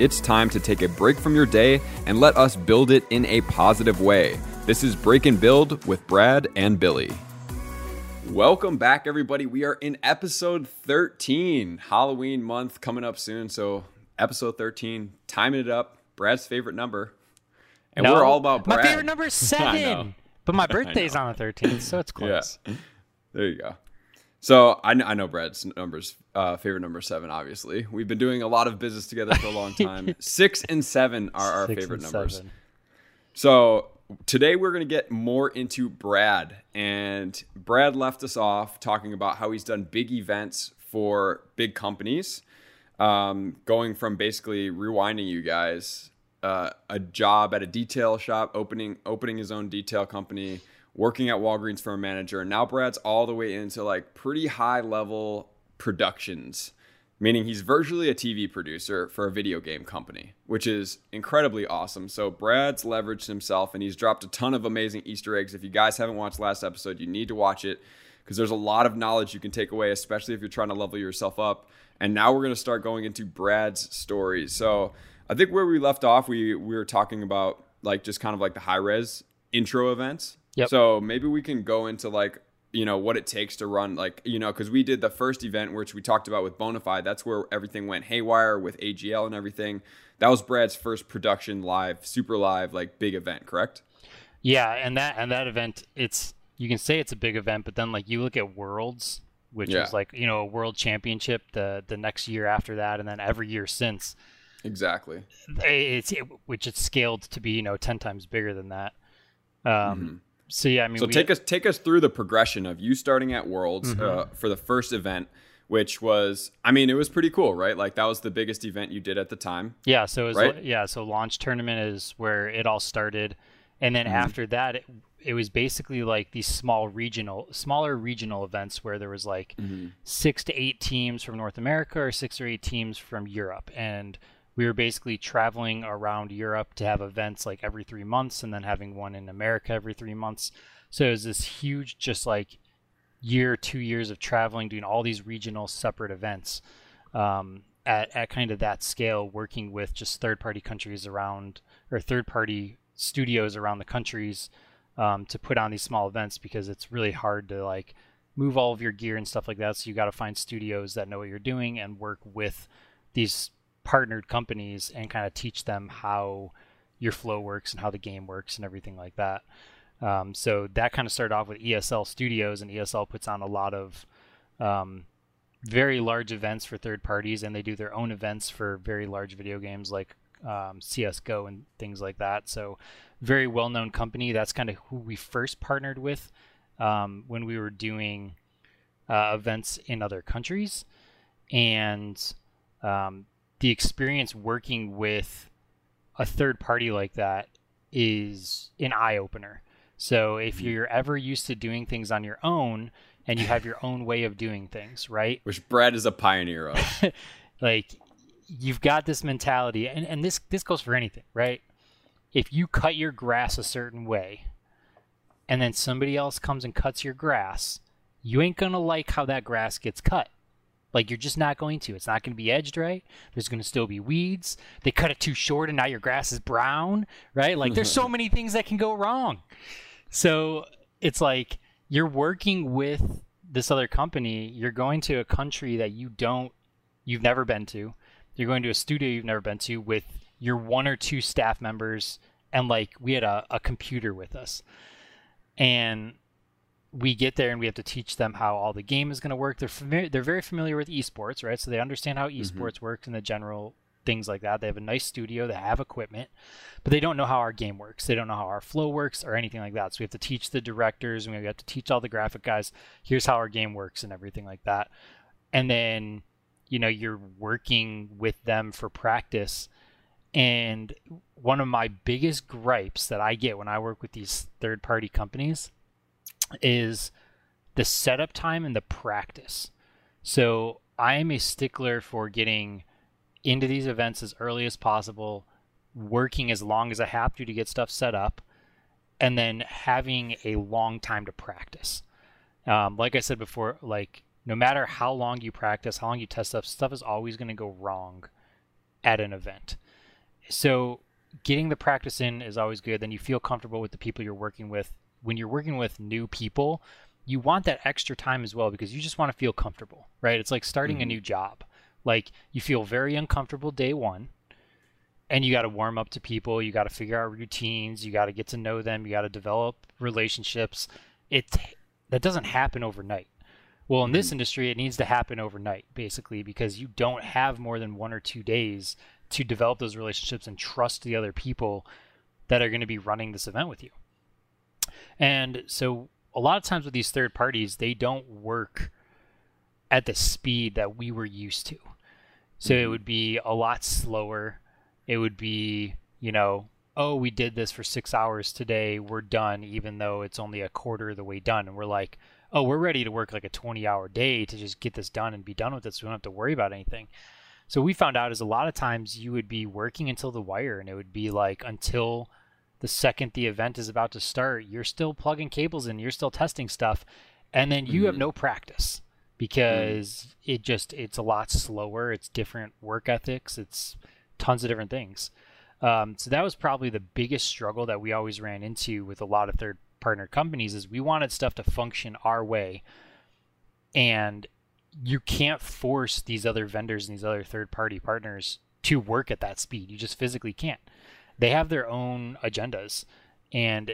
It's time to take a break from your day and let us build it in a positive way. This is Break and Build with Brad and Billy. Welcome back, everybody. We are in episode 13, Halloween month coming up soon. So, episode 13, timing it up, Brad's favorite number. And No, we're all about Brad. My favorite number is seven. but my birthday's on the 13th, so it's close. Yeah. There you go. So I know, I know Brad's numbers, uh, favorite number seven. Obviously, we've been doing a lot of business together for a long time. Six and seven are our Six favorite numbers. seven. So today we're going to get more into Brad, and Brad left us off talking about how he's done big events for big companies, um, going from basically rewinding you guys uh, a job at a detail shop, opening opening his own detail company, working at Walgreens for a manager, and now Brad's all the way into like pretty high level productions meaning he's virtually a TV producer for a video game company, which is incredibly awesome. So Brad's leveraged himself and he's dropped a ton of amazing Easter eggs. If you guys haven't watched last episode, you need to watch it because there's a lot of knowledge you can take away, especially if you're trying to level yourself up. And now we're going to start going into Brad's stories. So I think where we left off, we we were talking about like just kind of like the high res intro events. Yep. So maybe we can go into like you know what it takes to run like you know because we did the first event which we talked about with bonafide that's where everything went haywire with agl and everything that was brad's first production live super live like big event correct Yeah, and that and that event, it's you can say it's a big event, but then like you look at Worlds, which Yeah. was like you know a World Championship the the next year after that, and then every year since, exactly it's it, which it's scaled to be you know ten times bigger than that. Um, Mhm. So yeah, I mean, so we, take us take us through the progression of you starting at worlds uh, for the first event which was i mean it was pretty cool right like that was the biggest event you did at the time Yeah, so it was, right? yeah, so launch tournament is where it all started, and then Mm-hmm. after that, it, it was basically like these small regional, smaller regional events where there was like Mm-hmm. six to eight teams from North America or six or eight teams from Europe, and we were basically traveling around Europe to have events like every three months, and then having one in America every three months. So it was this huge, just like year, two years of traveling, doing all these regional separate events um, at, at kind of that scale, working with just third party countries around or third party studios around the countries um, to put on these small events because it's really hard to like move all of your gear and stuff like that. So you got to find studios that know what you're doing and work with these partnered companies and kind of teach them how your flow works and how the game works and everything like that. Um, so that kind of started off with ESL Studios, and ESL puts on a lot of um, very large events for third parties, and they do their own events for very large video games like um, CS:GO and things like that. So very well-known company. That's kind of who we first partnered with um, when we were doing uh, events in other countries, and um, the experience working with a third party like that is an eye opener. So if mm-hmm. you're ever used to doing things on your own and you have your own way of doing things, right? which brad is a pioneer of Like you've got this mentality and, and this this goes for anything, right? If you cut your grass a certain way and then somebody else comes and cuts your grass, you ain't gonna like how that grass gets cut. Like you're just not going to. It's not going to be edged right. There's going to still be weeds. They cut it too short and now your grass is brown, right? Like there's so many things that can go wrong. So it's like you're working with this other company. You're going to a country that you don't, you've never been to. You're going to a studio you've never been to with your one or two staff members, and like we had a, a computer with us, and we get there and we have to teach them how all the game is going to work. They're familiar, they're very familiar with esports, right? So they understand how mm-hmm. esports works and the general things like that. They have a nice studio, they have equipment, but they don't know how our game works. They don't know how our flow works or anything like that. So we have to teach the directors and we have to teach all the graphic guys, here's how our game works and everything like that. And then, you know, you're working with them for practice. And one of my biggest gripes that I get when I work with these third party companies is the setup time and the practice. So I am a stickler for getting into these events as early as possible, working as long as I have to to get stuff set up, and then having a long time to practice. Um, like I said before, like no matter how long you practice, how long you test stuff, stuff is always going to go wrong at an event. so getting the practice in is always good. Then you feel comfortable with the people you're working with. When you're working with new people, you want that extra time as well because you just want to feel comfortable, right? It's like starting mm-hmm. a new job. Like you feel very uncomfortable day one, and you got to warm up to people. You got to figure out routines. You got to get to know them. You got to develop relationships. It that doesn't happen overnight. Well, in this mm-hmm. industry, it needs to happen overnight, basically, because you don't have more than one or two days to develop those relationships and trust the other people that are going to be running this event with you. And so, a lot of times with these third parties, they don't work at the speed that we were used to. So, mm-hmm. it would be a lot slower. It would be, you know, oh, we did this for six hours today. We're done, even though it's only a quarter of the way done. And we're like, oh, we're ready to work like a 20 hour day to just get this done and be done with it so we don't have to worry about anything. So we found out is a lot of times you would be working until the wire and it would be like until the second the event is about to start, you're still plugging cables in, you're still testing stuff, and then you mm-hmm. have no practice because mm-hmm. it just it's a lot slower, it's different work ethics, it's tons of different things. Um, so that was probably the biggest struggle that we always ran into with a lot of third partner companies is we wanted stuff to function our way and you can't force these other vendors and these other third party partners to work at that speed you just physically can't they have their own agendas and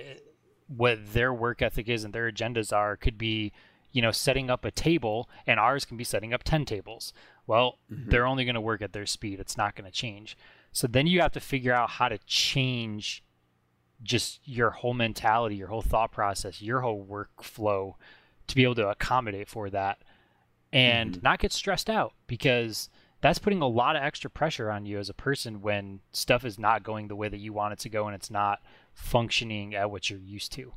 what their work ethic is and their agendas are could be you know setting up a table and ours can be setting up 10 tables well mm-hmm. they're only going to work at their speed it's not going to change so then you have to figure out how to change just your whole mentality, your whole thought process, your whole workflow to be able to accommodate for that and mm-hmm. not get stressed out because that's putting a lot of extra pressure on you as a person when stuff is not going the way that you want it to go and it's not functioning at what you're used to.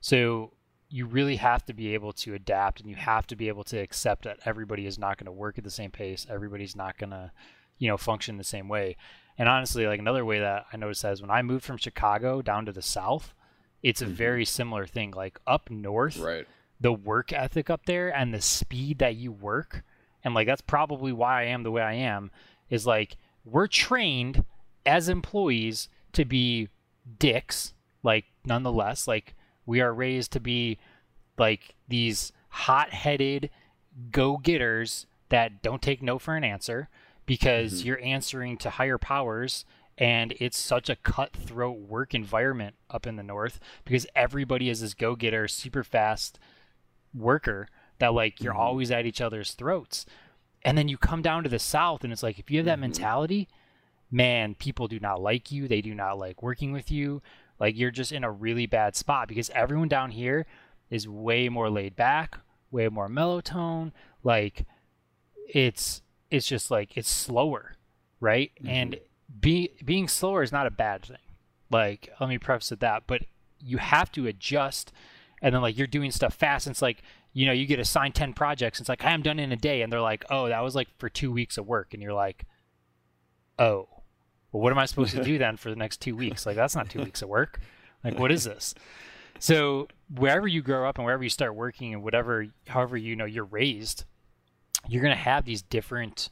So you really have to be able to adapt and you have to be able to accept that everybody is not going to work at the same pace. Everybody's not going to, you know, function the same way. And honestly, like another way that I noticed that is when I moved from Chicago down to the South, it's a mm-hmm. very similar thing. Like up north, right. the work ethic up there and the speed that you work, and like that's probably why I am the way I am, is like we're trained as employees to be dicks, like nonetheless, like we are raised to be like these hot headed go getters that don't take no for an answer because mm-hmm. you're answering to higher powers and it's such a cutthroat work environment up in the north because everybody is this go-getter super fast worker that like you're mm-hmm. always at each other's throats and then you come down to the south and it's like if you have that mm-hmm. mentality man people do not like you they do not like working with you like you're just in a really bad spot because everyone down here is way more laid back way more mellow tone like it's it's just like it's slower, right? Mm-hmm. And be, being slower is not a bad thing. Like, let me preface it that, but you have to adjust. And then, like, you're doing stuff fast. And it's like, you know, you get assigned 10 projects. It's like, I'm done in a day. And they're like, oh, that was like for two weeks of work. And you're like, oh, well, what am I supposed to do then for the next two weeks? Like, that's not two weeks of work. Like, what is this? So, wherever you grow up and wherever you start working and whatever, however, you know, you're raised, you're going to have these different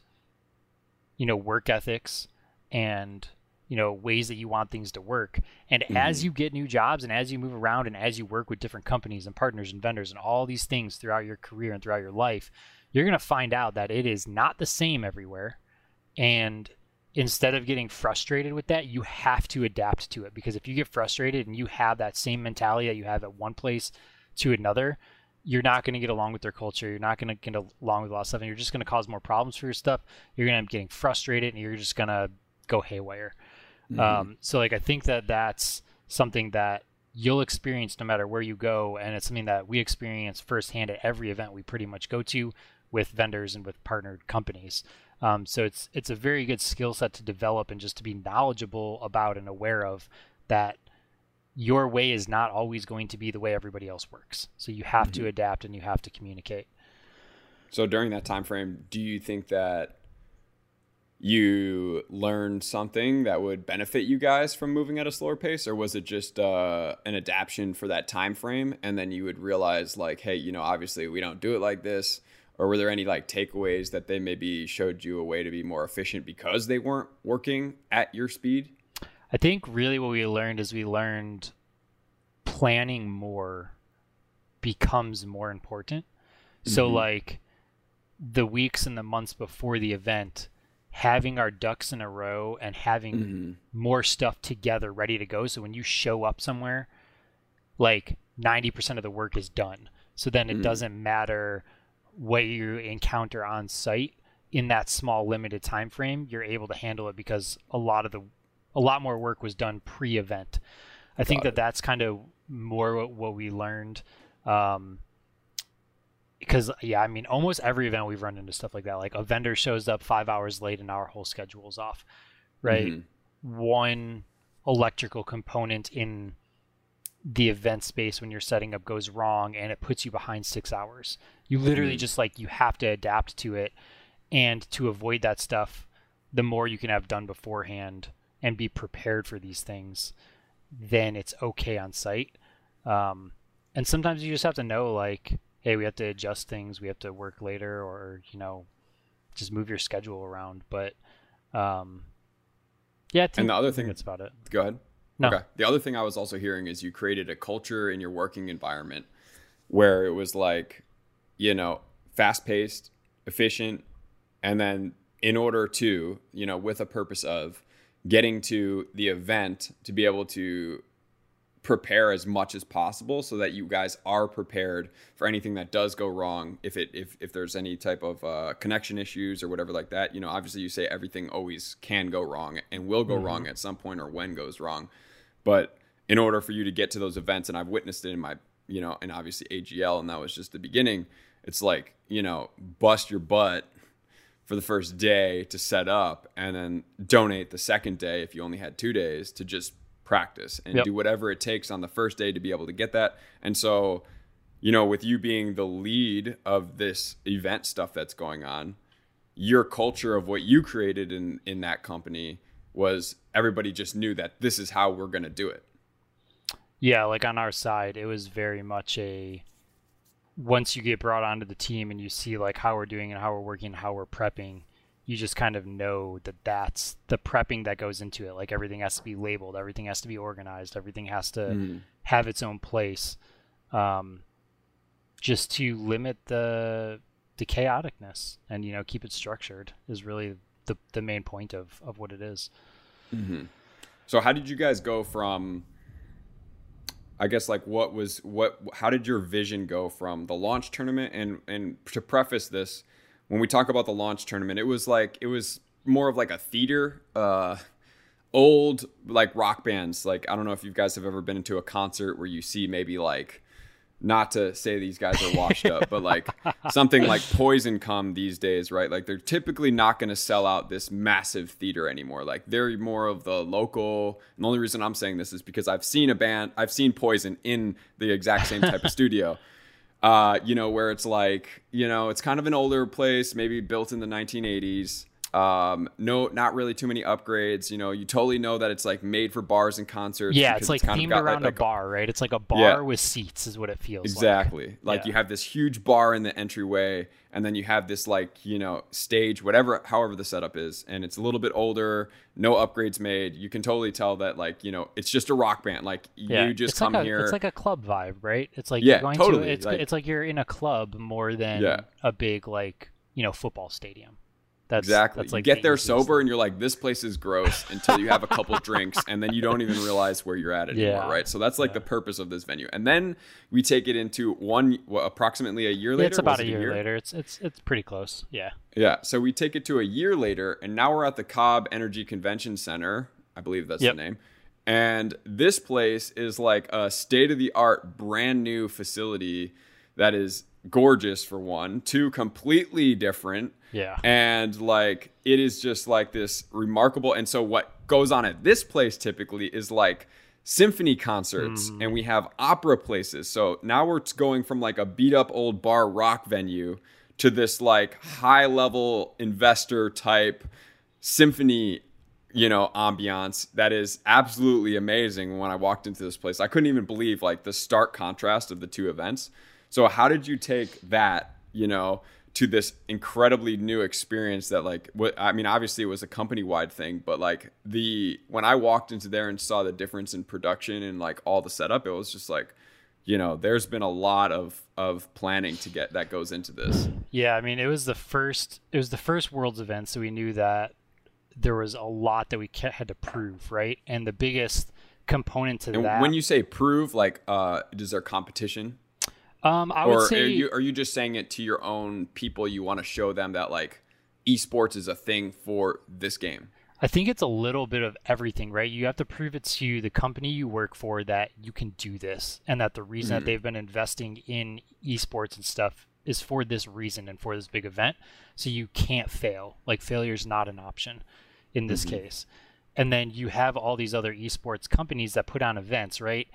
you know work ethics and you know ways that you want things to work and mm-hmm. as you get new jobs and as you move around and as you work with different companies and partners and vendors and all these things throughout your career and throughout your life you're going to find out that it is not the same everywhere and instead of getting frustrated with that you have to adapt to it because if you get frustrated and you have that same mentality that you have at one place to another you're not going to get along with their culture. You're not going to get along with a lot of stuff, and you're just going to cause more problems for your stuff. You're going to end up getting frustrated, and you're just going to go haywire. Mm-hmm. Um, so, like, I think that that's something that you'll experience no matter where you go, and it's something that we experience firsthand at every event we pretty much go to with vendors and with partnered companies. Um, so it's it's a very good skill set to develop and just to be knowledgeable about and aware of that your way is not always going to be the way everybody else works. So you have mm-hmm. to adapt and you have to communicate. So during that time frame, do you think that you learned something that would benefit you guys from moving at a slower pace or was it just uh, an adaptation for that time frame and then you would realize like hey you know obviously we don't do it like this or were there any like takeaways that they maybe showed you a way to be more efficient because they weren't working at your speed I think really what we learned is we learned planning more becomes more important. So Mhm. like the weeks and the months before the event, having our ducks in a row and having Mhm. more stuff together ready to go. So when you show up somewhere, like 90% of the work is done. So then it Mm. doesn't matter what you encounter on site in that small limited time frame, you're able to handle it because a lot of the a lot more work was done pre-event. I think Got that it. that's kind of more what, what we learned um, because yeah, I mean, almost every event we've run into stuff like that. Like a vendor shows up five hours late, and our whole schedule is off. Right, Mhm. one electrical component in the event space when you're setting up goes wrong, and it puts you behind six hours. You literally Mhm. just like you have to adapt to it, and to avoid that stuff, the more you can have done beforehand and be prepared for these things, then it's okay on site. Um, and sometimes you just have to know like hey we have to adjust things we have to work later or you know just move your schedule around but um yeah And the other thing- that's about it Go ahead. No. Okay. The other thing I was also hearing is you created a culture in your working environment where it was like, you know, fast paced, efficient, and then in order to, you know, with a purpose of getting to the event to be able to prepare as much as possible so that you guys are prepared for anything that does go wrong. If it if, if there's any type of uh, connection issues or whatever like that you know obviously you say everything always can go wrong and will go wrong at some point or when goes wrong. But in order for you to get to those events and i've witnessed it in my you know and obviously agl and that was just the beginning it's like you know bust your butt for the first day to set up and then donate the second day if you only had two days to just practice and Yep. do whatever it takes on the first day to be able to get that and so you know with you being the lead of this event stuff that's going on your culture of what you created in in that company was everybody just knew that this is how we're going to do it yeah like on our side it was very much a once you get brought onto the team and you see like how we're doing and how we're working and how we're prepping you just kind of know that that's the prepping that goes into it. Like everything has to be labeled everything has to be organized everything has to Mhm. have its own place um, just to limit the the chaoticness and you know keep it structured is really the the main point of of what it is. So how did you guys go from I guess like what was what how did your vision go from the launch tournament? And and to preface this when we talk about the launch tournament it was like it was more of like a theater uh old like rock bands like I don't know if you guys have ever been into a concert where you see maybe like not to say these guys are washed up, but like something like Poison come these days, right? Like they're typically not going to sell out this massive theater anymore. Like they're more of the local. And the only reason I'm saying this is because I've seen a band, I've seen Poison in the exact same type of studio. Uh, you know, where it's like, you know, it's kind of an older place, maybe built in the 1980s. Um, no, not really too many upgrades. You know, you totally know that it's like made for bars and concerts. yeah it's like kind of themed got, around like, a bar right it's like a bar Yeah. with seats is what it feels like Exactly. Like, Yeah. you have this huge bar in the entryway, and then you have this like you know stage, whatever, however the setup is, and it's a little bit older, no upgrades made. You can totally tell that like you know it's just a rock band. Like yeah you just it's come like a, here. it's like a club vibe right it's like Yeah, you're going totally, to it's, like- it's like you're in a club more than a big like you know football stadium that's Exactly. that's you get there sober and you're like, this place is gross until you have a couple drinks and then you don't even realize where you're at anymore, Yeah. right? So that's like the purpose of this venue. And then we take it into one, approximately a year Yeah, later. it's about a it year, later it's it's it's pretty close yeah Yeah. So we take it to a year later, and now we're at the Cobb Energy Convention Center. I believe that's Yep. the name. And this place is like a state of the art, brand new facility that is gorgeous for one, two, completely different. Yeah. And like, it is just like this remarkable. And so, what goes on at this place typically is like, symphony concerts mm. and we have opera places. So now we're going from like a beat up old bar rock venue to this like high level investor type symphony you know ambiance that is absolutely amazing when i walked into this place i couldn't even believe like the stark contrast of the two events so how did you take that you know to this incredibly new experience that like what I mean obviously it was a company wide thing but like the when I walked into there and saw the difference in production and like all the setup it was just like you know there's been a lot of of planning to get that goes into this. Yeah I mean it was the first it was the first world's event so we knew that there was a lot that we had to prove right? And the biggest component to and that when you say prove like uh is there competition um, I or would say, are you are you just saying it to your own people? You want to show them that like esports is a thing for this game. I think it's a little bit of everything, right? You have to prove it to the company you work for that you can do this, and that the reason mm-hmm. that they've been investing in esports and stuff is for this reason and for this big event. So you can't fail. Like failure is not an option in this mm-hmm. case. And then you have all these other esports companies that put on events, right?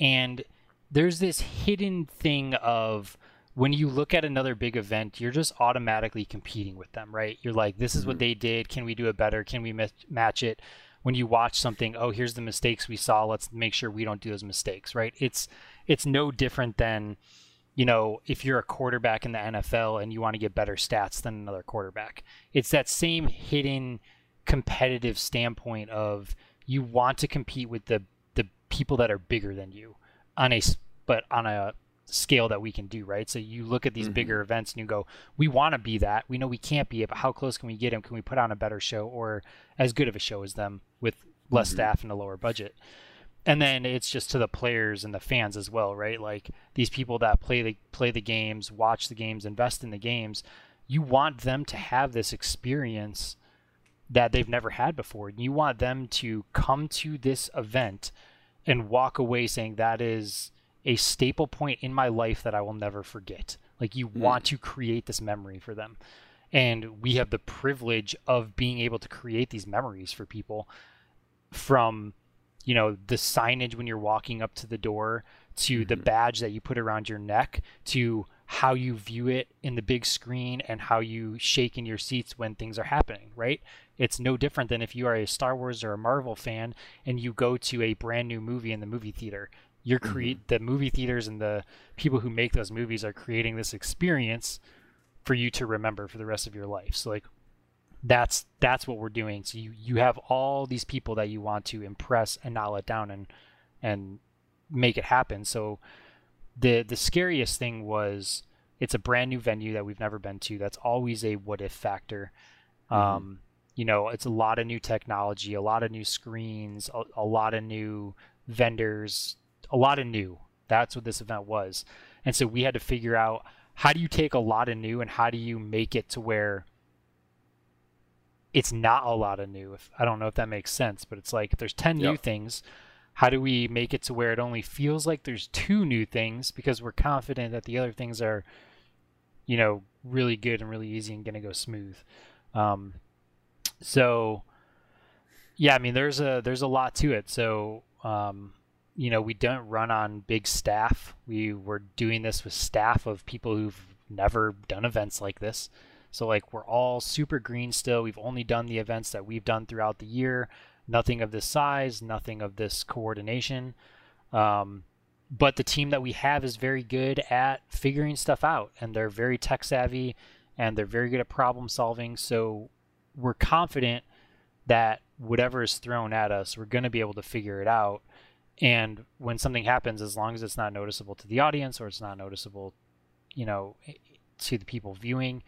And there's this hidden thing of when you look at another big event, you're just automatically competing with them, right? You're like, this is mm-hmm. what they did. Can we do it better? Can we match it? When you watch something, oh, here's the mistakes we saw. Let's make sure we don't do those mistakes, right? It's it's no different than, you know, if you're a quarterback in the NFL and you want to get better stats than another quarterback. It's that same hidden competitive standpoint of you want to compete with the the people that are bigger than you on a but on a scale that we can do, right? So you look at these mm-hmm. bigger events and you go, we want to be that. We know we can't be it, but how close can we get them? Can we put on a better show or as good of a show as them with less mm-hmm. staff and a lower budget? And then it's just to the players and the fans as well, right? Like these people that play the play the games, watch the games, invest in the games. You want them to have this experience that they've never had before. And you want them to come to this event and walk away saying that is a staple point in my life that I will never forget. Like you mm. want to create this memory for them. And we have the privilege of being able to create these memories for people from, you know, the signage when you're walking up to the door to mm-hmm. the badge that you put around your neck to how you view it in the big screen and how you shake in your seats when things are happening, right? It's no different than if you are a Star Wars or a Marvel fan and you go to a brand new movie in the movie theater. You're create mm-hmm. the movie theaters and the people who make those movies are creating this experience for you to remember for the rest of your life. So like that's that's what we're doing. So you you have all these people that you want to impress and not let down and and make it happen. So the the scariest thing was it's a brand new venue that we've never been to. That's always a what if factor. Mm-hmm. Um, you know, it's a lot of new technology, a lot of new screens, a, a lot of new vendors, a lot of new. That's what this event was. And so we had to figure out how do you take a lot of new and how do you make it to where it's not a lot of new. If I don't know if that makes sense, but it's like there's 10 yep. new things how do we make it to where it only feels like there's two new things because we're confident that the other things are you know really good and really easy and to go smooth. Um, so yeah i mean there's a there's a lot to it. So um, you know we don't run on big staff. We were doing this with staff of people who've never done events like this. So like we're all super green still. We've only done the events that we've done throughout the year nothing of this size, nothing of this coordination. Um, but the team that we have is very good at figuring stuff out, and they're very tech savvy, and they're very good at problem solving. So we're confident that whatever is thrown at us, we're going to be able to figure it out. And when something happens, as long as it's not noticeable to the audience or it's not noticeable, you know, to the people viewing,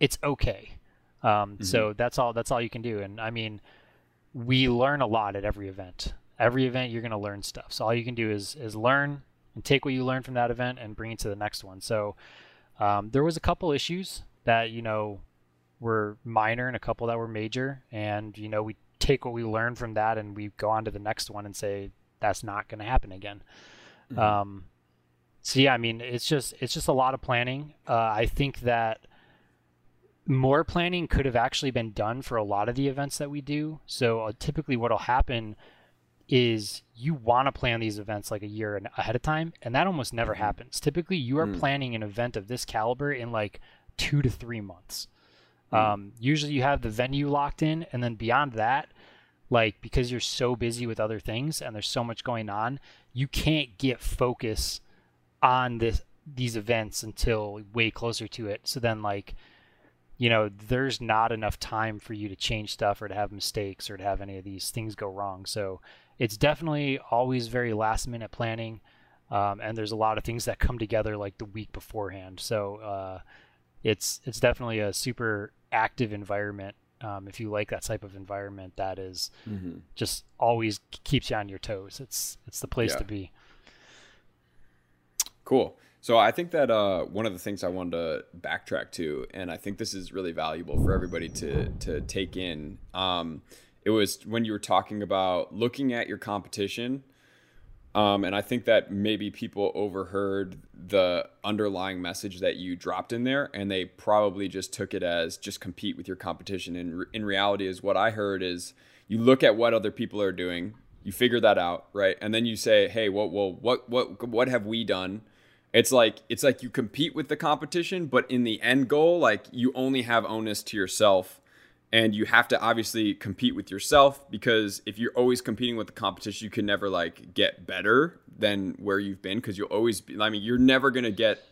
it's okay. Um, mm-hmm. So that's all. That's all you can do. And I mean, we learn a lot at every event. Every event you're going to learn stuff. So all you can do is is learn and take what you learn from that event and bring it to the next one. So um, there was a couple issues that you know were minor and a couple that were major, and you know we take what we learn from that and we go on to the next one and say that's not going to happen again. Mm-hmm. Um, so yeah, I mean it's just it's just a lot of planning. Uh, I think that more planning could have actually been done for a lot of the events that we do. So uh, typically, what'll happen is you want to plan these events like a year ahead of time, and that almost never mm-hmm. happens. Typically, you are mm. planning an event of this caliber in like two to three months. Mm. Um, usually, you have the venue locked in, and then beyond that, like because you're so busy with other things and there's so much going on, you can't get focus on this these events until way closer to it. So then like you know, there's not enough time for you to change stuff or to have mistakes or to have any of these things go wrong. So it's definitely always very last minute planning. Um, and there's a lot of things that come together like the week beforehand. So uh, it's it's definitely a super active environment. Um, if you like that type of environment, that is mm-hmm. just always keeps you on your toes. It's it's the place yeah. to be. Cool. So I think that uh, one of the things I wanted to backtrack to, and I think this is really valuable for everybody to to take in. Um, it was when you were talking about looking at your competition, um, and I think that maybe people overheard the underlying message that you dropped in there, and they probably just took it as just compete with your competition. And in reality, is what I heard is you look at what other people are doing, you figure that out, right, and then you say, hey, well, well, what what what have we done? It's like it's like you compete with the competition but in the end goal like you only have onus to yourself. And you have to obviously compete with yourself because if you're always competing with the competition you can never like get better than where you've been because you'll always be i mean you're never going to get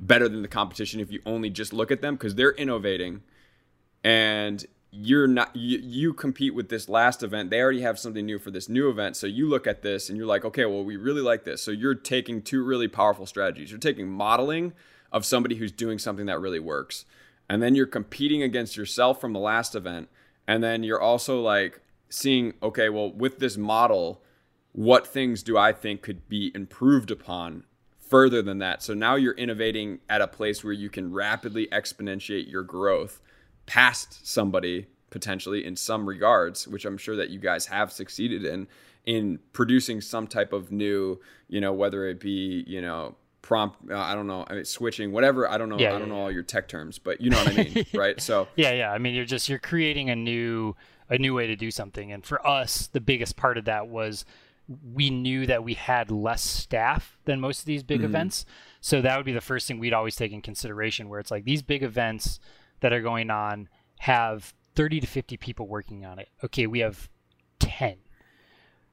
better than the competition if you only just look at them because they're innovating. And you're not you, you compete with this last event. They already have something new for this new event. So you look at this and you're like okay well we really like this. So you're taking two really powerful strategies. You're taking modeling of somebody who's doing something that really works. And then you're competing against yourself from the last event. And then you're also like seeing okay well with this model what things do i think could be improved upon further than that? So now you're innovating at a place where you can rapidly exponentiate your growth past somebody potentially in some regards, which I'm sure that you guys have succeeded in, in producing some type of new, you know, whether it be, you know, prompt, uh, I don't know, I mean, switching, whatever. I don't know. Yeah, I don't yeah, know all your tech terms, but you know what I mean, right? So yeah, yeah. I mean, you're just you're creating a new a new way to do something, and for us, the biggest part of that was we knew that we had less staff than most of these big mm-hmm. events, so that would be the first thing we'd always take in consideration. Where it's like these big events that are going on have 30 to 50 people working on it. Okay, we have 10.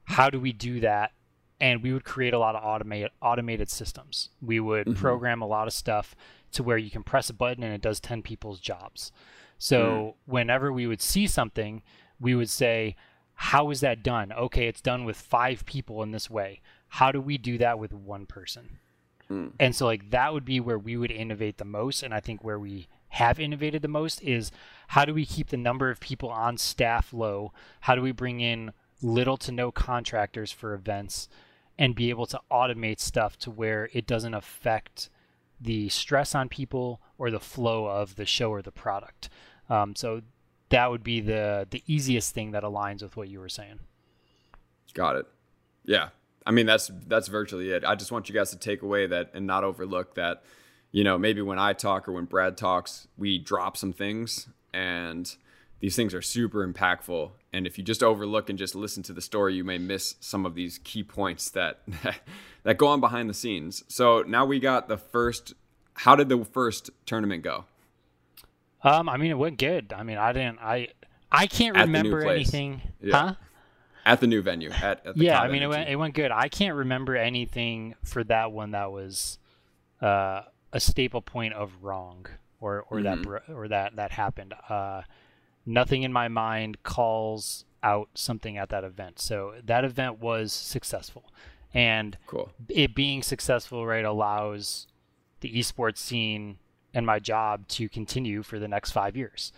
How do we do that? And we would create a lot of automated automated systems. We would mm-hmm. program a lot of stuff to where you can press a button and it does 10 people's jobs. So mm. whenever we would see something, we would say, how is that done? Okay, it's done with five people in this way. How do we do that with one person? Mm. And so like that would be where we would innovate the most and I think where we have innovated the most is how do we keep the number of people on staff low? How do we bring in little to no contractors for events and be able to automate stuff to where it doesn't affect the stress on people or the flow of the show or the product? Um, so that would be the the easiest thing that aligns with what you were saying. Got it. Yeah. I mean that's that's virtually it. I just want you guys to take away that and not overlook that you know, maybe when I talk or when Brad talks, we drop some things and these things are super impactful. And if you just overlook and just listen to the story, you may miss some of these key points that that go on behind the scenes. So now we got the first. How did the first tournament go? Um, I mean, it went good. I mean, I didn't. I I can't at remember anything. Yeah. Huh? At the new venue. At, at yeah, I mean, it went it went good. I can't remember anything for that one that was uh, a staple point of wrong or or mm-hmm. that or that that happened. Uh, nothing in my mind calls out something at that event. So that event was successful, and cool. it being successful right allows the esports scene and my job to continue for the next five years.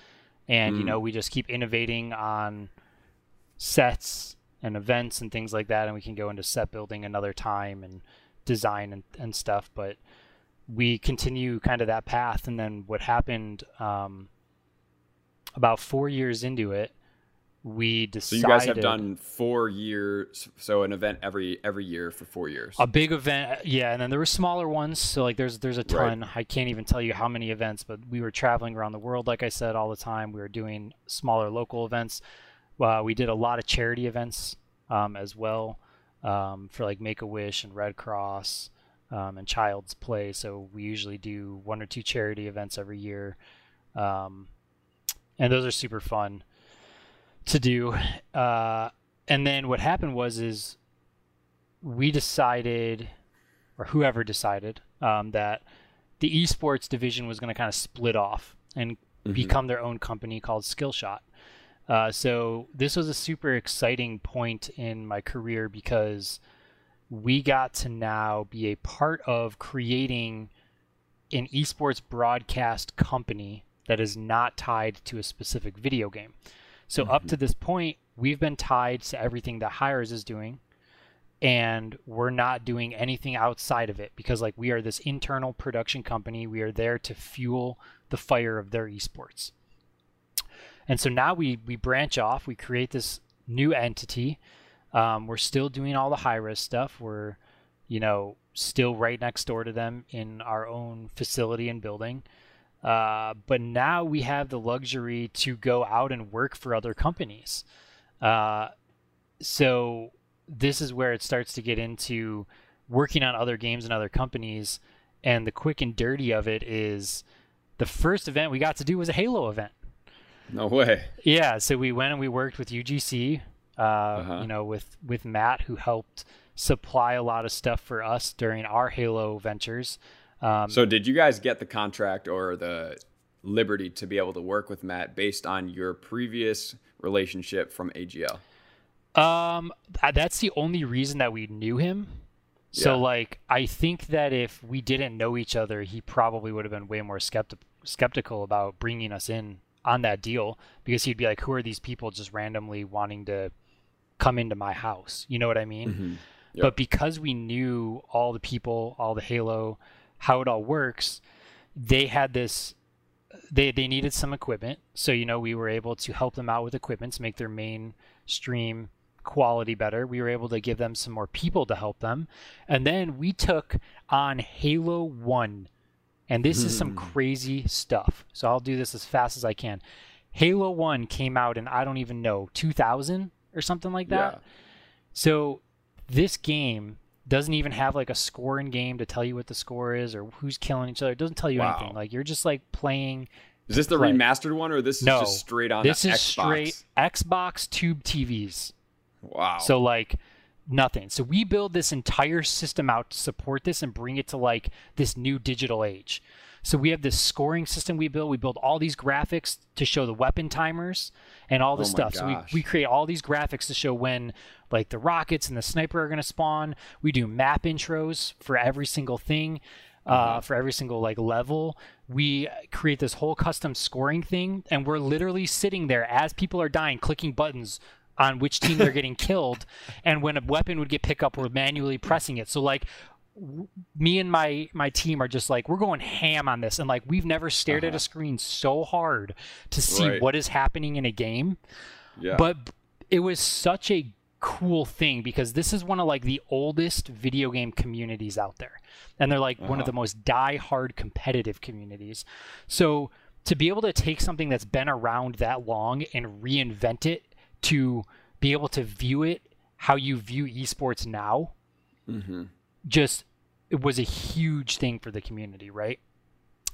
And mm. you know we just keep innovating on sets and events and things like that, and we can go into set building another time and design and, and stuff. But we continue kind of that path. And then what happened um, about four years into it, we decided. So you guys have done four years, so an event every every year for four years. A big event, yeah, and then there were smaller ones. So like there's there's a ton. Right. I can't even tell you how many events, but we were traveling around the world, like I said, all the time. We were doing smaller local events. Uh, we did a lot of charity events um, as well um, for like Make a Wish and Red Cross um, and Child's Play. So we usually do one or two charity events every year, um, and those are super fun to do. Uh, and then what happened was is we decided or whoever decided um, that the esports division was going to kind of split off and mm-hmm. become their own company called Skillshot. Uh, so this was a super exciting point in my career because we got to now be a part of creating an esports broadcast company that is not tied to a specific video game. So mm-hmm. up to this point, we've been tied to everything that Hi-Rez is doing, and we're not doing anything outside of it because like we are this internal production company. We are there to fuel the fire of their esports. And so now we we branch off. We create this new entity. Um, we're still doing all the Hi-Rez stuff. We're, you know, still right next door to them in our own facility and building. Uh, but now we have the luxury to go out and work for other companies. Uh, so this is where it starts to get into working on other games and other companies. And the quick and dirty of it is the first event we got to do was a Halo event. No way. Yeah, so we went and we worked with UGC, uh, uh-huh. you know, with with Matt who helped supply a lot of stuff for us during our Halo ventures. Um, so did you guys get the contract or the liberty to be able to work with Matt based on your previous relationship from AGL? Um, that's the only reason that we knew him. So yeah. like, I think that if we didn't know each other, he probably would have been way more skepti- skeptical about bringing us in on that deal because he'd be like, "Who are these people just randomly wanting to come into my house?" You know what I mean? Mm-hmm. Yep. But because we knew all the people, all the Halo how it all works, they had this they they needed some equipment. So, you know, we were able to help them out with equipment to make their main stream quality better. We were able to give them some more people to help them. And then we took on Halo 1. And this is some hmm. crazy stuff. So I'll do this as fast as I can. Halo 1 came out in I don't even know 2000 or something like that. Yeah. So this game doesn't even have like a score in game to tell you what the score is or who's killing each other. It doesn't tell you wow. anything. Like you're just like playing. Is this the remastered one or this no, is just straight on? This is Xbox? straight Xbox Tube TVs. Wow. So like nothing. So we build this entire system out to support this and bring it to like this new digital age. So we have this scoring system we build. We build all these graphics to show the weapon timers and all this oh stuff. Gosh. So we, we create all these graphics to show when like the rockets and the sniper are going to spawn. We do map intros for every single thing. Uh, mm-hmm. for every single like level we create this whole custom scoring thing and we're literally sitting there as people are dying clicking buttons on which team they're getting killed and when a weapon would get picked up we're manually pressing it so like me and my my team are just like we're going ham on this and like we've never stared uh-huh. at a screen so hard to see right. what is happening in a game yeah. but it was such a cool thing because this is one of like the oldest video game communities out there and they're like uh-huh. one of uh-huh. the most die-hard competitive communities so to be able to take something that's been around that long and reinvent it to be able to view it how you view esports now mm-hmm just it was a huge thing for the community, right?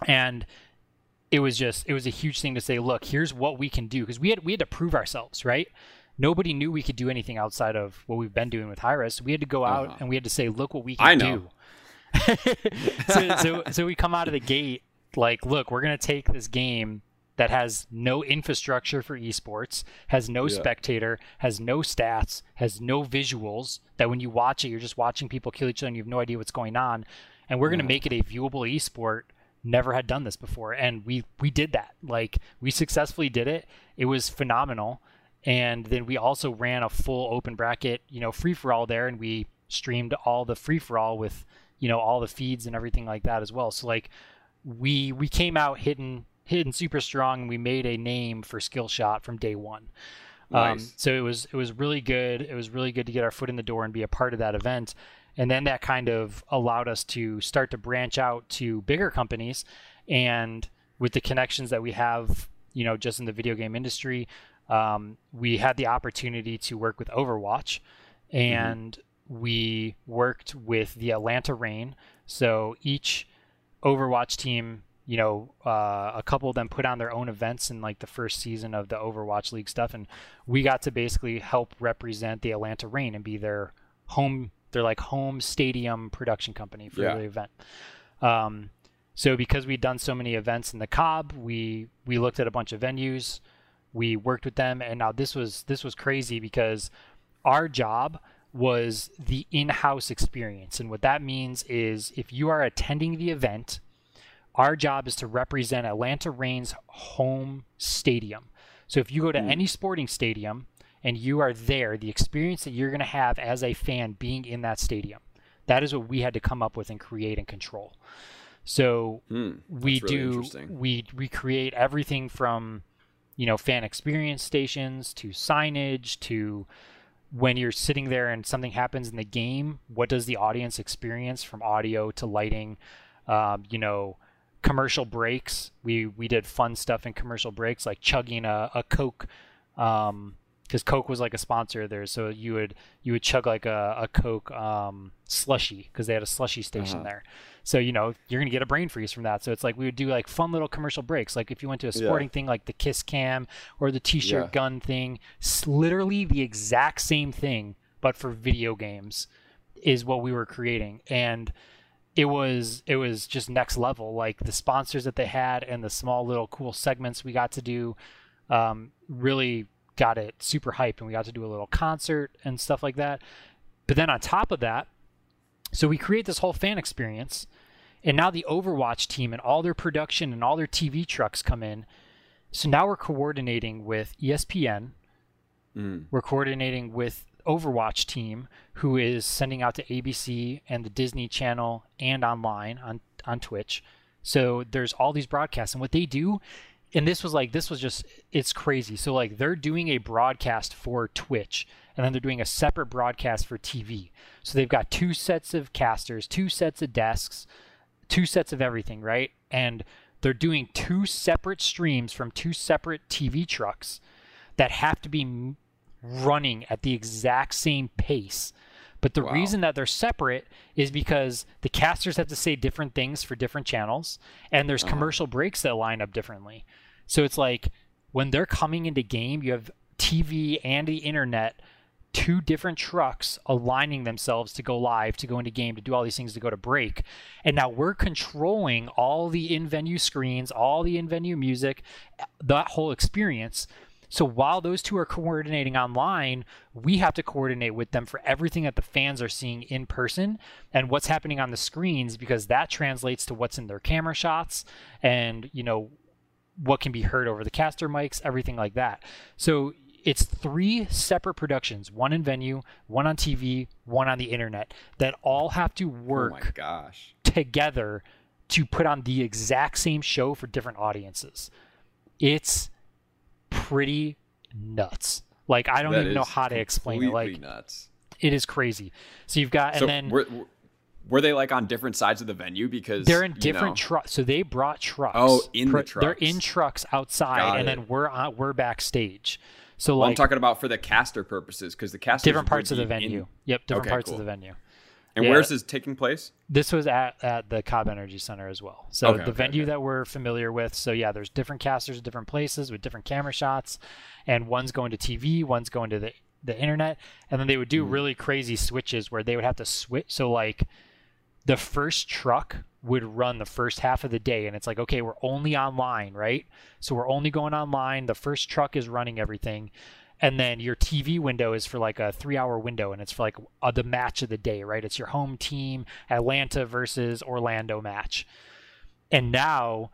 And it was just it was a huge thing to say, look, here's what we can do because we had we had to prove ourselves, right? Nobody knew we could do anything outside of what we've been doing with. So we had to go out uh-huh. and we had to say, look what we can do. so, so so we come out of the gate like, look, we're gonna take this game that has no infrastructure for esports, has no yeah. spectator, has no stats, has no visuals. That when you watch it, you're just watching people kill each other and you have no idea what's going on. And we're going to make it a viewable esport. Never had done this before, and we we did that. Like we successfully did it. It was phenomenal. And then we also ran a full open bracket, you know, free for all there, and we streamed all the free for all with you know all the feeds and everything like that as well. So like we we came out hitting hidden super strong and we made a name for Skillshot from day one. Um, nice. Um, so it was it was really good. It was really good to get our foot in the door and be a part of that event. And then that kind of allowed us to start to branch out to bigger companies. And with the connections that we have, you know, just in the video game industry, um, we had the opportunity to work with Overwatch, mm-hmm. and mm-hmm. we worked with the Atlanta Reign. So each Overwatch team you know, uh, a couple of them put on their own events in like the first season of the Overwatch League stuff, and we got to basically help represent the Atlanta Reign and be their home they're like home stadium production company for Yeah. the event. Um, so because we'd done so many events in the Cobb, we we looked at a bunch of venues, we worked with them, and now this was this was crazy because our job was the in-house experience, and what that means is if you are attending the event, our job is to represent Atlanta Reign's home stadium. So if you go to any sporting stadium and you are there, the experience that you're going to have as a fan being in that stadium, that is what we had to come up with and create and control. So Hmm, we really do we we create everything from you know fan experience stations to signage to when you're sitting there and something happens in the game what does the audience experience from audio to lighting um, you know commercial breaks we we did fun stuff in commercial breaks like chugging a, a coke um because coke was like a sponsor there so you would you would chug like a, a coke um slushy because they had a slushy station Uh-huh. there so you know you're gonna get a brain freeze from that so it's like we would do like fun little commercial breaks like if you went to a Yeah. sporting thing like the kiss cam or the t-shirt Yeah. gun thing literally the exact same thing but for video games is what we were creating and it was it was just next level like the sponsors that they had and the small little cool segments we got to do um, really got it super hype and we got to do a little concert and stuff like that. But then on top of that so we create this whole fan experience and now the overwatch team and all their production and all their tv trucks come in. So now we're coordinating with espn Mm. we're coordinating with Overwatch team, who is sending out to ABC and the Disney Channel and online on on Twitch. So there's all these broadcasts, and what they do, and this was like this was just it's crazy. So like they're doing a broadcast for Twitch, and then they're doing a separate broadcast for TV. So they've got two sets of casters, two sets of desks, two sets of everything, right? And they're doing two separate streams from two separate TV trucks that have to be running at the exact same pace. But the Wow. reason that they're separate is because the casters have to say different things for different channels, and there's Uh-huh. commercial breaks that line up differently. So it's like when they're coming into game, you have TV and the internet, two different trucks aligning themselves to go live, to go into game, to do all these things, to go to break. And now we're controlling all the in venue screens, all the in venue music, that whole experience. So while those two are coordinating online, we have to coordinate with them for everything that the fans are seeing in person and what's happening on the screens because that translates to what's in their camera shots and, you know, what can be heard over the caster mics, everything like that. So it's three separate productions, one in venue, one on TV, one on the internet that all have to Oh work gosh. together to put on the exact same show for different audiences. It's pretty nuts. Like I don't That even know how to explain it. Like nuts. it is crazy. So you've got and so then were, were they like on different sides of the venue because they're in different trucks. So they brought trucks. Oh, in the trucks. They're in trucks. outside, Got and it. then we're on, we're backstage. So Well, I'm talking about for the caster purposes because the caster different parts of the be in- venue. Yep, different Okay, parts cool. of the venue. And Yeah. where's this taking place? This was at, at the Cobb Energy Center as well. So Okay, the okay, venue okay. that we're familiar with. So yeah, there's different casters at different places with different camera shots, and one's going to TV, one's going to the the internet, and then they would do Mm. really crazy switches where they would have to switch. So like, the first truck would run the first half of the day, and it's like okay, we're only online, right? So we're only going online. The first truck is running everything. And then your TV window is for like a three-hour window, and it's for like uh, the match of the day, right? It's your home team, Atlanta versus Orlando match. And now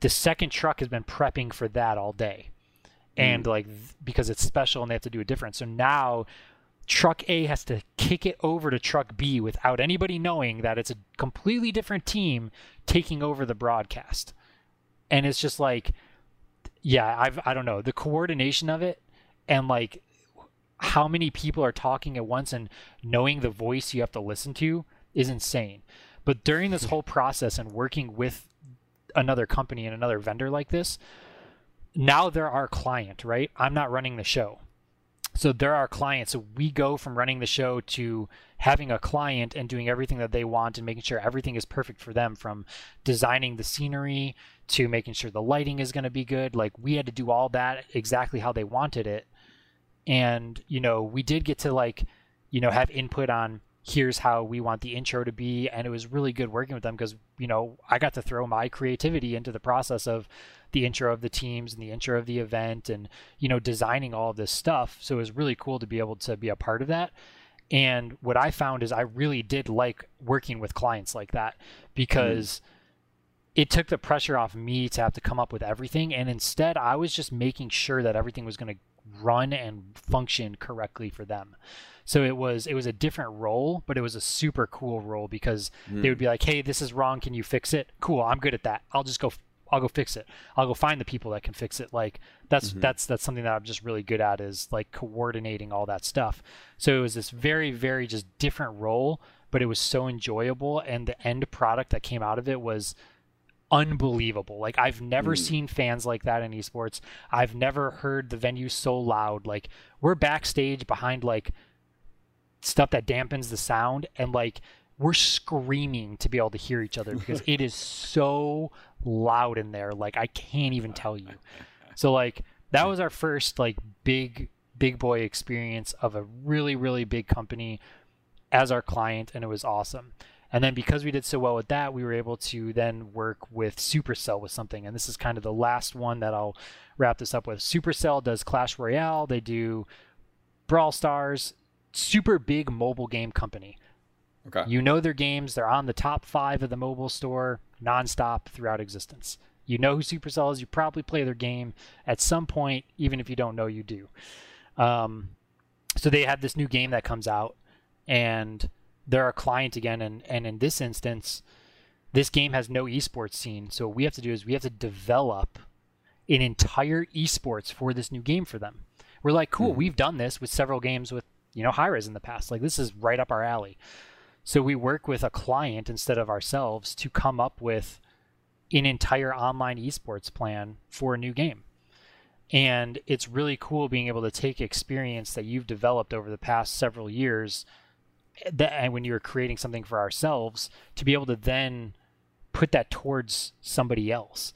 the second truck has been prepping for that all day. And like because it's special and they have to do it different. So now truck A has to kick it over to truck B without anybody knowing that it's a completely different team taking over the broadcast. And it's just like yeah, I've I don't know, the coordination of it and like how many people are talking at once and knowing the voice you have to listen to is insane. But during this whole process and working with another company and another vendor like this, now they're our client, right? I'm not running the show. So they're our client. So we go from running the show to having a client and doing everything that they want and making sure everything is perfect for them from designing the scenery to making sure the lighting is going to be good. Like we had to do all that exactly how they wanted it. And, you know, we did get to like, you know, have input on here's how we want the intro to be. And it was really good working with them because you know i got to throw my creativity into the process of the intro of the teams and the intro of the event and you know designing all of this stuff. So it was really cool to be able to be a part of that. And what i found is i really did like working with clients like that because mm-hmm. it took the pressure off me to have to come up with everything. And instead i was just making sure that everything was going to run and function correctly for them so it was it was a different role, but it was a super cool role because mm. they would be like, "Hey, this is wrong. Can you fix it?" Cool, I'm good at that. I'll just go. I'll go fix it. I'll go find the people that can fix it. Like that's mm-hmm. that's that's something that I'm just really good at is like coordinating all that stuff. So it was this very very just different role, but it was so enjoyable, and the end product that came out of it was unbelievable. Like I've never mm. seen fans like that in esports. I've never heard the venue so loud. Like we're backstage behind like stuff that dampens the sound and like we're screaming to be able to hear each other because it is so loud in there like i can't even tell you so like that was our first like big big boy experience of a really really big company as our client and it was awesome and then because we did so well with that we were able to then work with supercell with something and this is kind of the last one that i'll wrap this up with supercell does clash royale they do brawl stars super big mobile game company. Okay. You know their games, they're on the top five of the mobile store nonstop throughout existence. You know who Supercell is, you probably play their game at some point, even if you don't know you do. Um, so they have this new game that comes out, and they're a client again, and, and in this instance, this game has no esports scene. So what we have to do is we have to develop an entire esports for this new game for them. We're like, cool, mm-hmm. we've done this with several games with you know, Hi-Rez in the past. Like this is right up our alley. So we work with a client instead of ourselves to come up with an entire online esports plan for a new game. And it's really cool being able to take experience that you've developed over the past several years that, and when you're creating something for ourselves to be able to then put that towards somebody else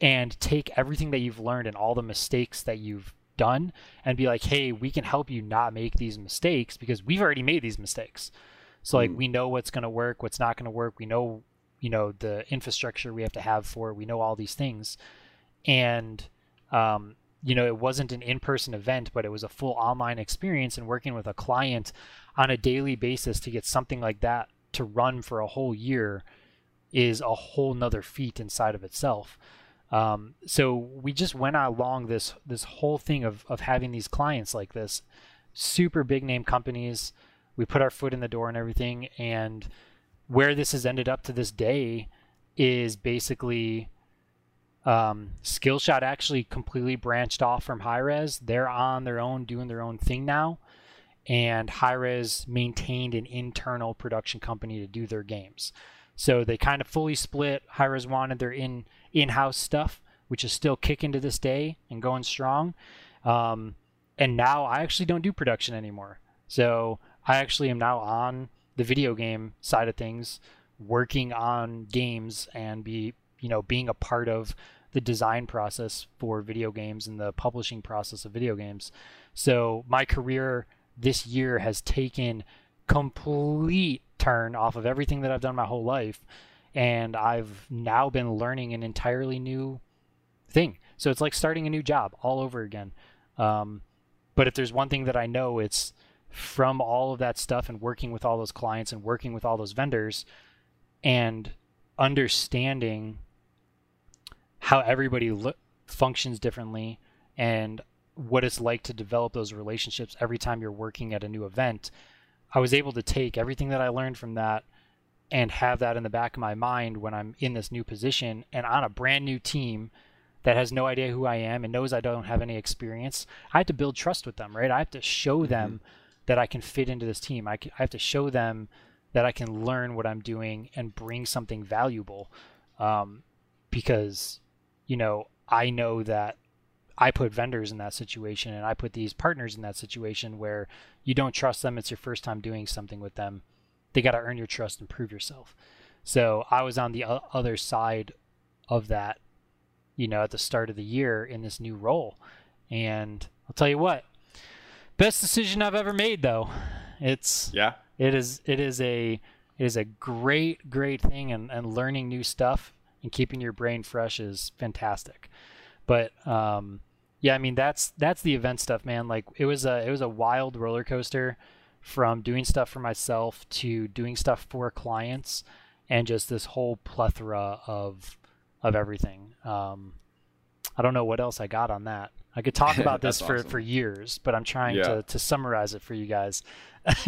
and take everything that you've learned and all the mistakes that you've done and be like, hey, we can help you not make these mistakes because we've already made these mistakes. So like mm. we know what's going to work, what's not going to work. We know, you know, the infrastructure we have to have for it. We know all these things. And um, you know, it wasn't an in-person event, but it was a full online experience and working with a client on a daily basis to get something like that to run for a whole year is a whole nother feat inside of itself. Um, so we just went along this this whole thing of of having these clients like this, super big name companies. We put our foot in the door and everything, and where this has ended up to this day is basically um, Skillshot actually completely branched off from Hi-Rez. They're on their own, doing their own thing now, and Hi-Rez maintained an internal production company to do their games. So they kind of fully split. Hi-Rez wanted their in in-house stuff, which is still kicking to this day and going strong. Um, and now I actually don't do production anymore. So I actually am now on the video game side of things, working on games and be you know being a part of the design process for video games and the publishing process of video games. So my career this year has taken complete turn off of everything that I've done my whole life and I've now been learning an entirely new thing. So it's like starting a new job all over again. Um, but if there's one thing that I know, it's from all of that stuff and working with all those clients and working with all those vendors and understanding how everybody lo- functions differently and what it's like to develop those relationships every time you're working at a new event. I was able to take everything that I learned from that and have that in the back of my mind when I'm in this new position and on a brand new team that has no idea who I am and knows I don't have any experience. I have to build trust with them, right? I have to show mm-hmm. them that I can fit into this team. I, can, I have to show them that I can learn what I'm doing and bring something valuable. Um, because, you know, I know that I put vendors in that situation and I put these partners in that situation where you don't trust them. It's your first time doing something with them they got to earn your trust and prove yourself. So I was on the other side of that, you know, at the start of the year in this new role. And I'll tell you what, best decision I've ever made, though. It's Yeah. it is it is a it is a great great thing and, and learning new stuff and keeping your brain fresh is fantastic. But um yeah, I mean that's that's the event stuff, man. Like it was a it was a wild roller coaster from doing stuff for myself to doing stuff for clients and just this whole plethora of of everything. Um, I don't know what else I got on that. I could talk about this for, awesome. for years, but I'm trying Yeah. to, to summarize it for you guys.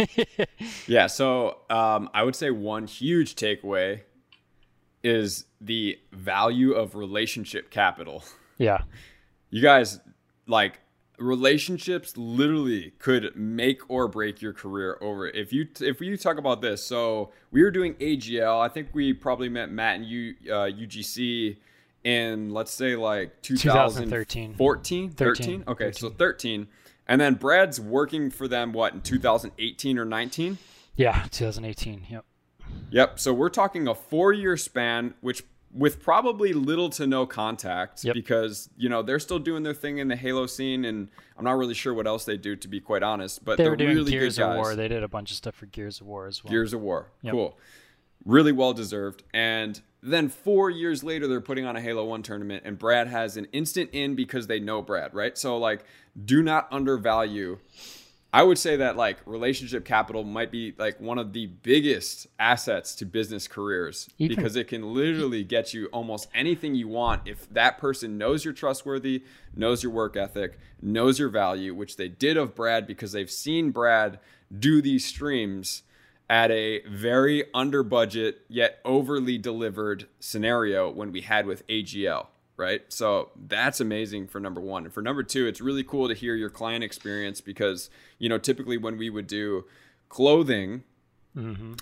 Yeah. So um, I would say one huge takeaway is the value of relationship capital. yeah. You guys, like, relationships literally could make or break your career over if you if you talk about this so we were doing agl i think we probably met matt and you uh, ugc in let's say like 2013. 14 13 okay so 13 and then brad's working for them what in 2018 or 19 Yeah. 2018. Yep. Yep. So we're talking a four year span, which with probably little to no contact Yep. because, you know, they're still doing their thing in the Halo scene. And I'm not really sure what else they do, to be quite honest. But They are doing really Gears good of. War. They did a bunch of stuff for Gears of War as well. Gears of War. Yep. Cool. Really well deserved. And then four years later, they're putting on a Halo 1 tournament, and Brad has an instant in because they know Brad, right? So, like, do not undervalue. I would say that, like, relationship capital might be, like, one of the biggest assets to business careers Even- because it can literally get you almost anything you want if that person knows you're trustworthy, knows your work ethic, knows your value, which they did of Brad because they've seen Brad do these streams at a very under budget yet overly delivered scenario when we had with AGL, right? So that's amazing for number one. And for number two, it's really cool to hear your client experience because, you know, typically when we would do clothing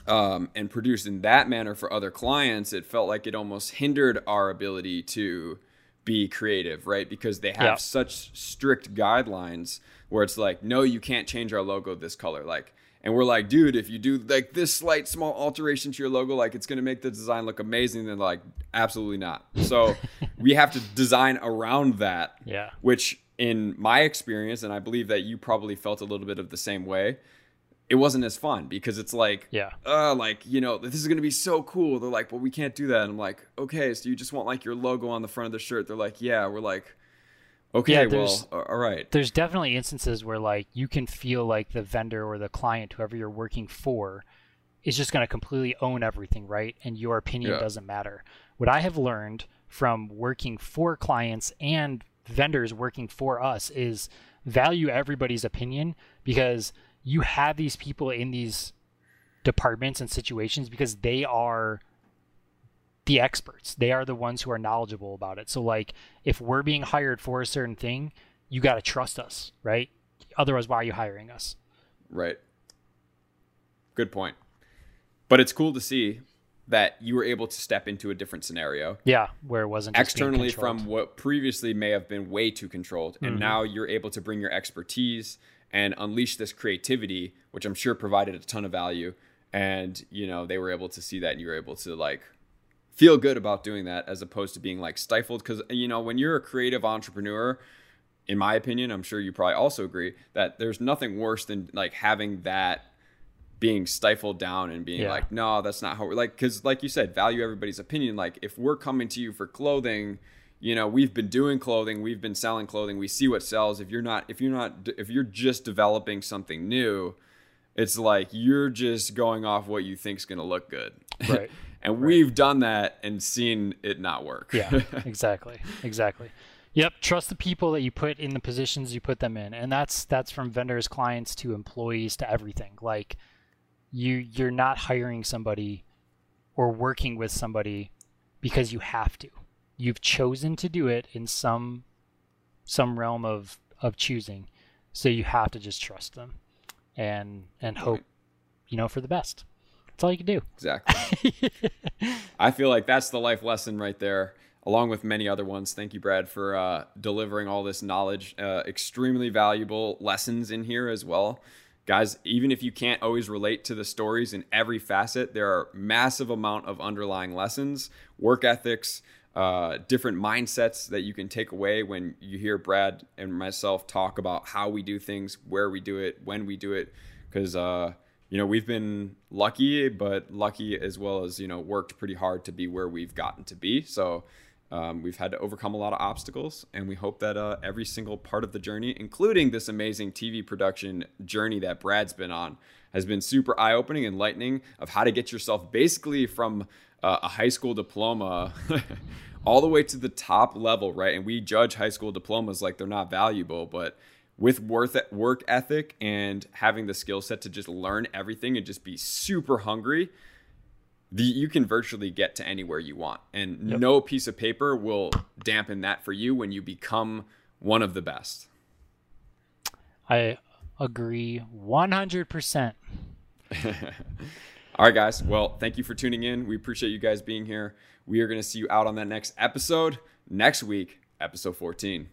um, and produce in that manner for other clients, it felt like it almost hindered our ability to be creative, right? Because they have Yeah. such strict guidelines where it's like, no, you can't change our logo this color. Like, and we're like, dude, if you do like this slight small alteration to your logo, like it's gonna make the design look amazing. Then like, absolutely not. So we have to design around that Yeah. which in my experience and i believe that you probably felt a little bit of the same way it wasn't as fun because it's like Yeah. uh like you know this is going to be so cool they're like well we can't do that and i'm like okay so you just want like your logo on the front of the shirt they're like yeah we're like okay Yeah, well all right There's definitely instances where like you can feel like the vendor or the client, whoever you're working for, is just going to completely own everything, right? And your opinion Yeah. doesn't matter. What I have learned from working for clients and vendors working for us is value everybody's opinion because you have these people in these departments and situations because they are the experts. They are the ones who are knowledgeable about it. So like if we're being hired for a certain thing, you got to trust us, right? Otherwise, why are you hiring us? right good point but it's cool to see that you were able to step into a different scenario Yeah, where it wasn't externally from what previously may have been way too controlled. And mm-hmm. now you're able to bring your expertise and unleash this creativity, which I'm sure provided a ton of value. And, you know, they were able to see that and you were able to like feel good about doing that as opposed to being like stifled. Cause, you know, when you're a creative entrepreneur, in my opinion, I'm sure you probably also agree that there's nothing worse than like having that being stifled down and being Yeah. like, no, that's not how we're like, because like you said, value everybody's opinion. Like if we're coming to you for clothing, you know, we've been doing clothing, we've been selling clothing, we see what sells. If you're not, if you're not, if you're just developing something new, it's like you're just going off what you think's going to look good. Right. and we've done that and seen it not work. Yeah, exactly. Exactly. Yep, trust the people that you put in the positions you put them in. And that's that's from vendors, clients to employees to everything. Like you you're not hiring somebody or working with somebody because you have to. You've chosen to do it in some some realm of of choosing. So you have to just trust them and and hope you know for the best. That's all you can do. Exactly. I feel like that's the life lesson right there, along with many other ones. Thank you, Brad, for uh, delivering all this knowledge. Uh, extremely valuable lessons in here as well. Guys, even if you can't always relate to the stories in every facet, there are massive amount of underlying lessons, work ethics, uh, different mindsets that you can take away when you hear Brad and myself talk about how we do things, where we do it, when we do it. Because uh, you know, we've been lucky, but lucky as well as, you know, worked pretty hard to be where we've gotten to be. So um, we've had to overcome a lot of obstacles, and we hope that uh, every single part of the journey, including this amazing TV production journey that Brad's been on, has been super eye opening, and enlightening of how to get yourself basically from uh, a high school diploma all the way to the top level, right? And we judge high school diplomas like they're not valuable, but with worth work ethic and having the skill set to just learn everything and just be super hungry, the, you can virtually get to anywhere you want. And yep. no piece of paper will dampen that for you when you become one of the best. I agree 100%. All right, guys. Well, thank you for tuning in. We appreciate you guys being here. We are going to see you out on that next episode next week, episode 14.